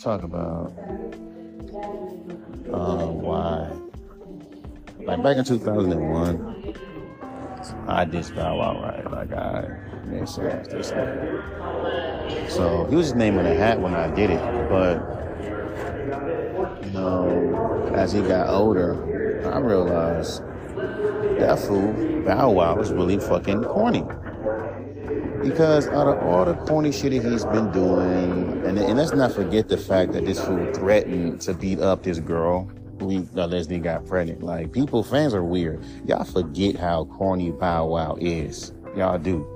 talk about uh, why. Like back in 2001, I did Wow right. Like I, they said this. So he was just naming a hat when I did it, but you know, as he got older, I realized that fool Bow Wow was really fucking corny. Because out of all the corny shit that he's been doing, and, and let's not forget the fact that this fool threatened to beat up this girl who uh, Leslie got pregnant. Like people, fans are weird. Y'all forget how corny Bow Wow is. Y'all do.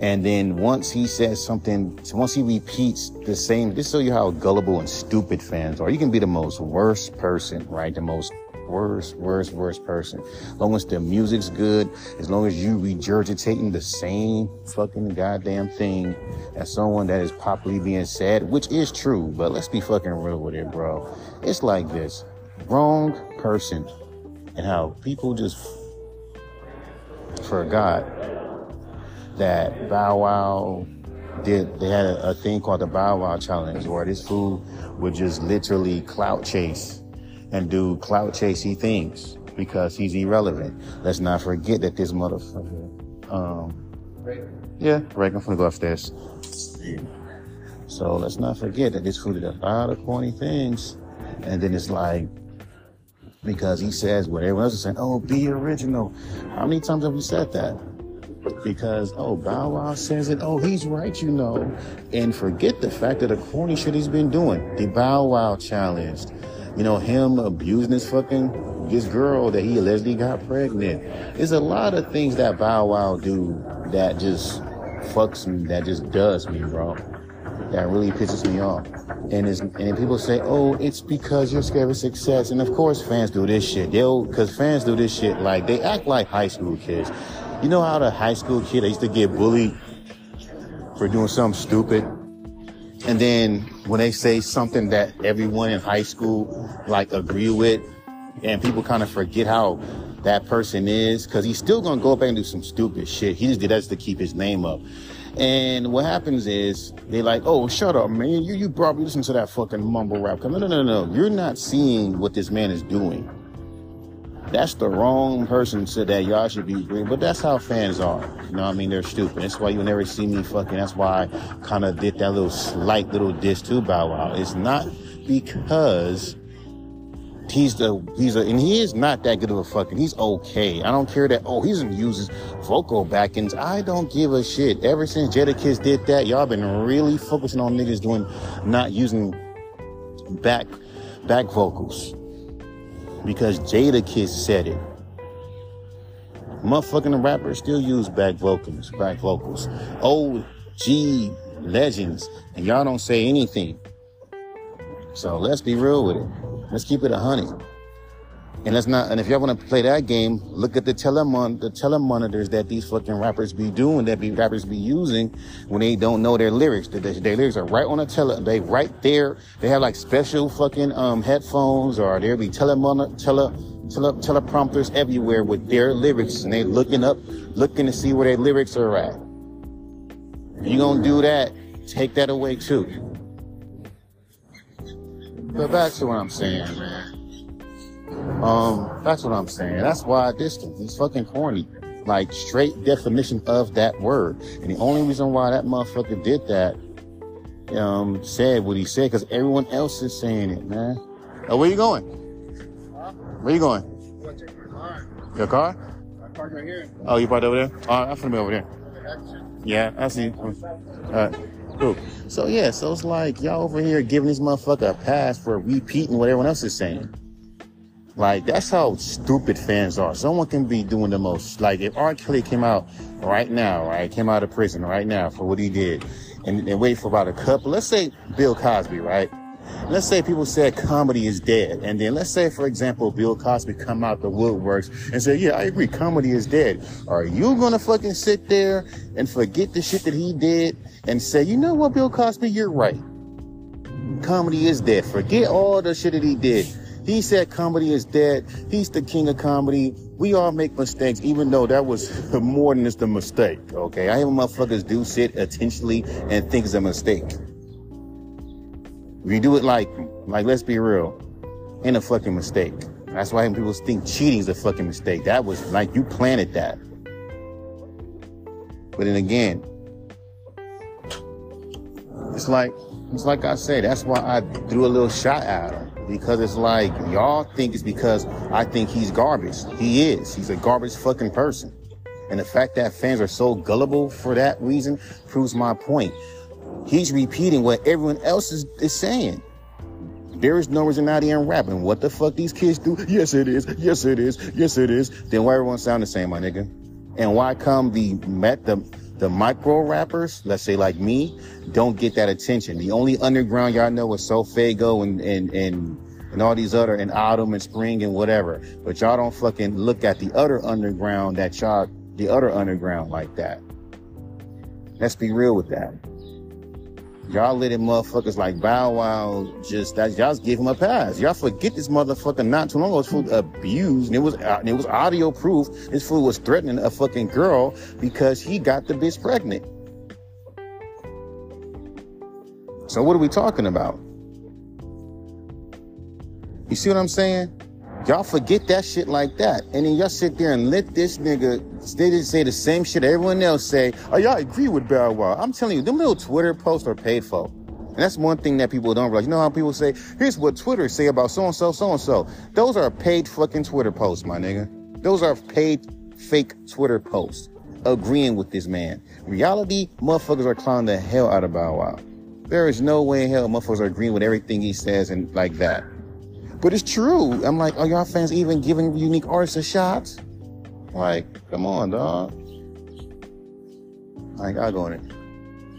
And then once he says something, once he repeats the same, just show you how gullible and stupid fans are. You can be the most worst person, right? The most worst, worst, worst person. As long as the music's good, as long as you regurgitating the same fucking goddamn thing as someone that is popularly being said, which is true, but let's be fucking real with it, bro. It's like this. Wrong person. And how people just forgot that Bow Wow did they had a, a, thing called the Bow Wow Challenge where this fool would just literally clout chase and do clout chasey things because he's irrelevant. Let's not forget that this motherfucker, um, yeah, right, I'm gonna go upstairs. So let's not forget that this fool did a lot of corny things. And then it's like, because he says what everyone else is saying, oh, be original. How many times have we said that? Because, oh, Bow Wow says it, oh, he's right, you know. And forget the fact that the corny shit he's been doing. The Bow Wow challenge, you know, him abusing his fucking this girl that he allegedly got pregnant. There's a lot of things that Bow Wow do that just fucks me, that just does me, bro. That really pisses me off. And is and people say, oh, it's because you're scared of success. And of course fans do this shit. They'll cause fans do this shit like they act like high school kids. You know how the high school kid I used to get bullied for doing something stupid? And then when they say something that everyone in high school like agree with, and people kind of forget how that person is, because he's still gonna go back and do some stupid shit. He just did that to keep his name up. And what happens is they like, oh, shut up, man. You you probably listen to that fucking mumble rap. No, no, no, no. You're not seeing what this man is doing that's the wrong person said that y'all should be agreeing. But that's how fans are. You know what I mean? They're stupid. That's why you never see me fucking. That's why I kind of did that little slight little diss to Bow Wow. It's not because he's the he's a and he is not that good of a fucking he's okay. I don't care that oh he's uses vocal backings. I don't give a shit. Ever since Jadakiss did that, y'all been really focusing on niggas doing not using back back vocals because Jadakiss said it. Motherfucking rappers still use back vocals, back vocals. Old G legends, and y'all don't say anything. So let's be real with it. Let's keep it a hundred. And let's not. And if y'all want to play that game, look at the telemon the telemonitors that these fucking rappers be doing, that be rappers be using when they don't know their lyrics. Their, their lyrics are right on the tele. They right there. They have like special fucking um headphones, or there be telemon tele tele teleprompters everywhere with their lyrics, and they looking up, looking to see where their lyrics are at. If you gonna do that, take that away too. But back to what I'm saying, man. Um, that's what I'm saying. That's why this is fucking corny. Like straight definition of that word. And the only reason why that motherfucker did that, um, said what he said, because everyone else is saying it, man. Oh, where you going? Huh? Where you going? Your car? I parked right here. Oh, you parked over there? Oh, I'm gonna be over there. Yeah, I see. All right. Cool. So yeah, so it's like y'all over here giving this motherfucker a pass for repeating what everyone else is saying. Like that's how stupid fans are. Someone can be doing the most. Like if R. Kelly came out right now, right, came out of prison right now for what he did, and, and wait for about a couple. Let's say Bill Cosby, right? Let's say people said comedy is dead, and then let's say, for example, Bill Cosby come out the woodworks and say, "Yeah, I agree, comedy is dead." Are you gonna fucking sit there and forget the shit that he did and say, "You know what, Bill Cosby, you're right. Comedy is dead. Forget all the shit that he did." He said comedy is dead. He's the king of comedy. We all make mistakes, even though that was more than just a mistake. Okay, I have motherfuckers do shit intentionally and think it's a mistake. If you do it like, like, let's be real, ain't a fucking mistake. That's why people think cheating is a fucking mistake. That was like you planted that. But then again, it's like it's like I said. That's why I threw a little shot at him because it's like y'all think it's because I think he's garbage. He is. He's a garbage fucking person. And the fact that fans are so gullible for that reason proves my point. He's repeating what everyone else is, is saying. There is no originality in rapping. What the fuck these kids do? Yes, it is. Yes, it is. Yes, it is. Then why everyone sound the same, my nigga? And why come the met the the micro rappers, let's say like me, don't get that attention. The only underground y'all know is SoFaygo and and and and all these other and Autumn and Spring and whatever. But y'all don't fucking look at the other underground that y'all the other underground like that. Let's be real with that. Y'all letting motherfuckers like Bow Wow just that y'all give him a pass. Y'all forget this motherfucker not too long ago was fool abused and it was uh, and it was audio proof. This fool was threatening a fucking girl because he got the bitch pregnant. So what are we talking about? You see what I'm saying? Y'all forget that shit like that. And then y'all sit there and let this nigga they just say the same shit everyone else say. Oh, y'all agree with Bow Wow. I'm telling you, them little Twitter posts are paid for. And that's one thing that people don't realize. You know how people say, here's what Twitter say about so and so, so and so. Those are paid fucking Twitter posts, my nigga. Those are paid fake Twitter posts agreeing with this man. Reality, motherfuckers are clowning the hell out of Bow Wow. There is no way in hell motherfuckers are agreeing with everything he says and like that. But it's true. I'm like, are y'all fans even giving unique artists a shot? Like, come on, dog. Like, I go in it.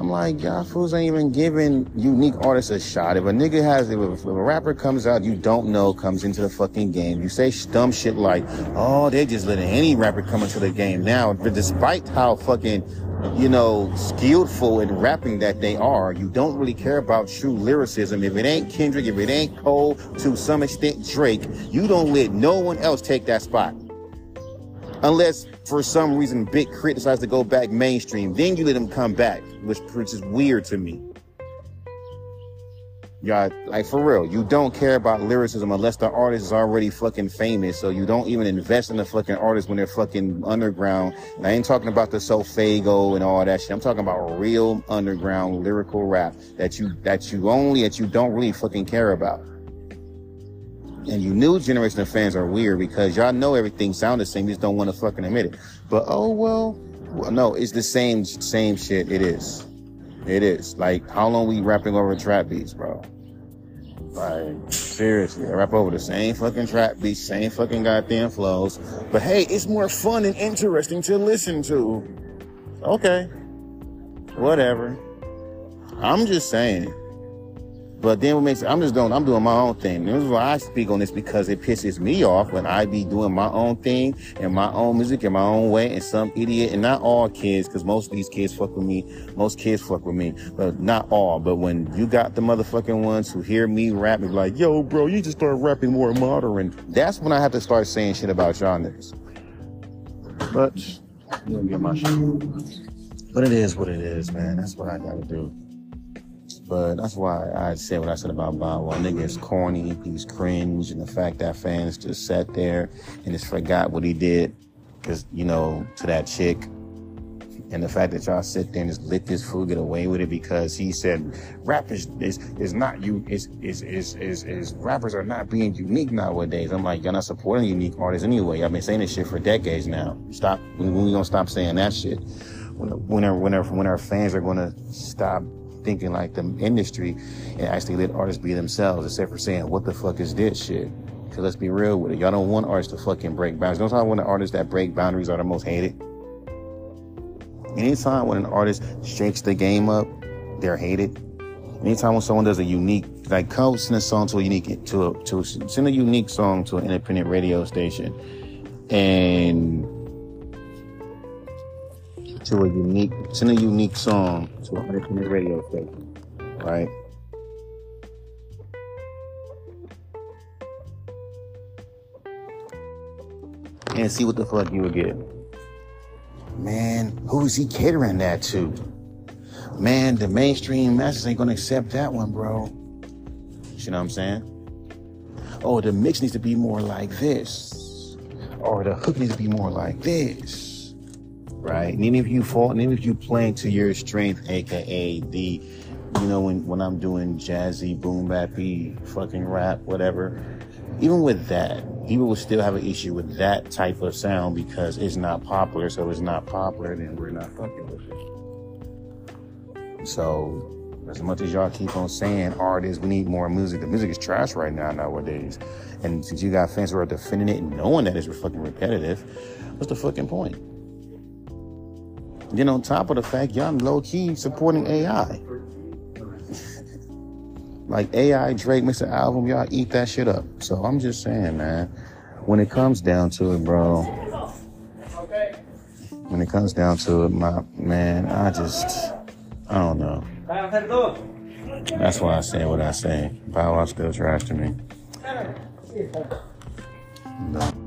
I'm like, y'all fools ain't even giving unique artists a shot. If a nigga has, if a, if a rapper comes out you don't know, comes into the fucking game, you say dumb shit like, oh, they just letting any rapper come into the game now. But despite how fucking, you know, skillful in rapping that they are, you don't really care about true lyricism. If it ain't Kendrick, if it ain't Cole, to some extent Drake, you don't let no one else take that spot. Unless for some reason Big K.R.I.T. decides to go back mainstream, then you let him come back, which, which is weird to me. Y'all, like for real, you don't care about lyricism unless the artist is already fucking famous. So you don't even invest in the fucking artist when they're fucking underground. And I ain't talking about the SoFaygo and all that shit. I'm talking about real underground lyrical rap that you that you only that you don't really fucking care about. And you new generation of fans are weird because y'all know everything sound the same, you just don't want to fucking admit it. But oh well, no, it's the same same shit. It is. It is. Like how long we rapping over trap beats, bro? Like seriously, I rap over the same fucking trap beats, same fucking goddamn flows. But hey, it's more fun and interesting to listen to. Okay. Whatever. I'm just saying. But then what makes I'm just doing I'm doing my own thing. This is why I speak on this because it pisses me off when I be doing my own thing and my own music in my own way and some idiot and not all kids because most of these kids fuck with me. Most kids fuck with me, but not all. But when you got the motherfucking ones who hear me rap and like, "Yo, bro, you just start rapping more modern," that's when I have to start saying shit about y'all niggas. But you don't get my shit. But it is what it is, man. That's what I gotta do. But that's why I said what I said about Bow Wow, nigga is corny, he's cringe, and the fact that fans just sat there and just forgot what he did, because you know, to that chick, and the fact that y'all sit there and just let this fool get away with it because he said rap is is, not you is is, is is is rappers are not being unique nowadays. I'm like, y'all not supporting unique artists anyway. I've been saying this shit for decades now. Stop when, we gonna stop saying that shit? When when our, when our, when our fans are gonna stop thinking like the industry and actually let artists be themselves except for saying, what the fuck is this shit? Cause let's be real with it. Y'all don't want artists to fucking break boundaries. Don't talk when the artists that break boundaries are the most hated. Anytime when an artist shakes the game up, they're hated. Anytime when someone does a unique, like come send a song to a unique, to a, to a, send a unique song to an independent radio station and to a unique, send a unique song to a independent radio station, right? And see what the fuck you would get. Man, who is he catering that to? Man, the mainstream masses ain't gonna accept that one, bro. You know what I'm saying? Oh, the mix needs to be more like this, or the hook needs to be more like this, right? And even if you fall, and even if you playing to your strength, aka the, you know, when when I'm doing jazzy, boom bappy, fucking rap, whatever. Even with that, people will still have an issue with that type of sound because it's not popular. So it's not popular, then we're not fucking with it. So as much as y'all keep on saying artists, we need more music. The music is trash right now nowadays. And since you got fans who are defending it and knowing that it's fucking repetitive, what's the fucking point? Then on top of the fact, y'all low key supporting AI. like AI, Drake makes an album, y'all eat that shit up. So I'm just saying, man, when it comes down to it, bro, when it comes down to it, my man, I just, I don't know. That's why I say what I say. Bow Wow still trash to me. No.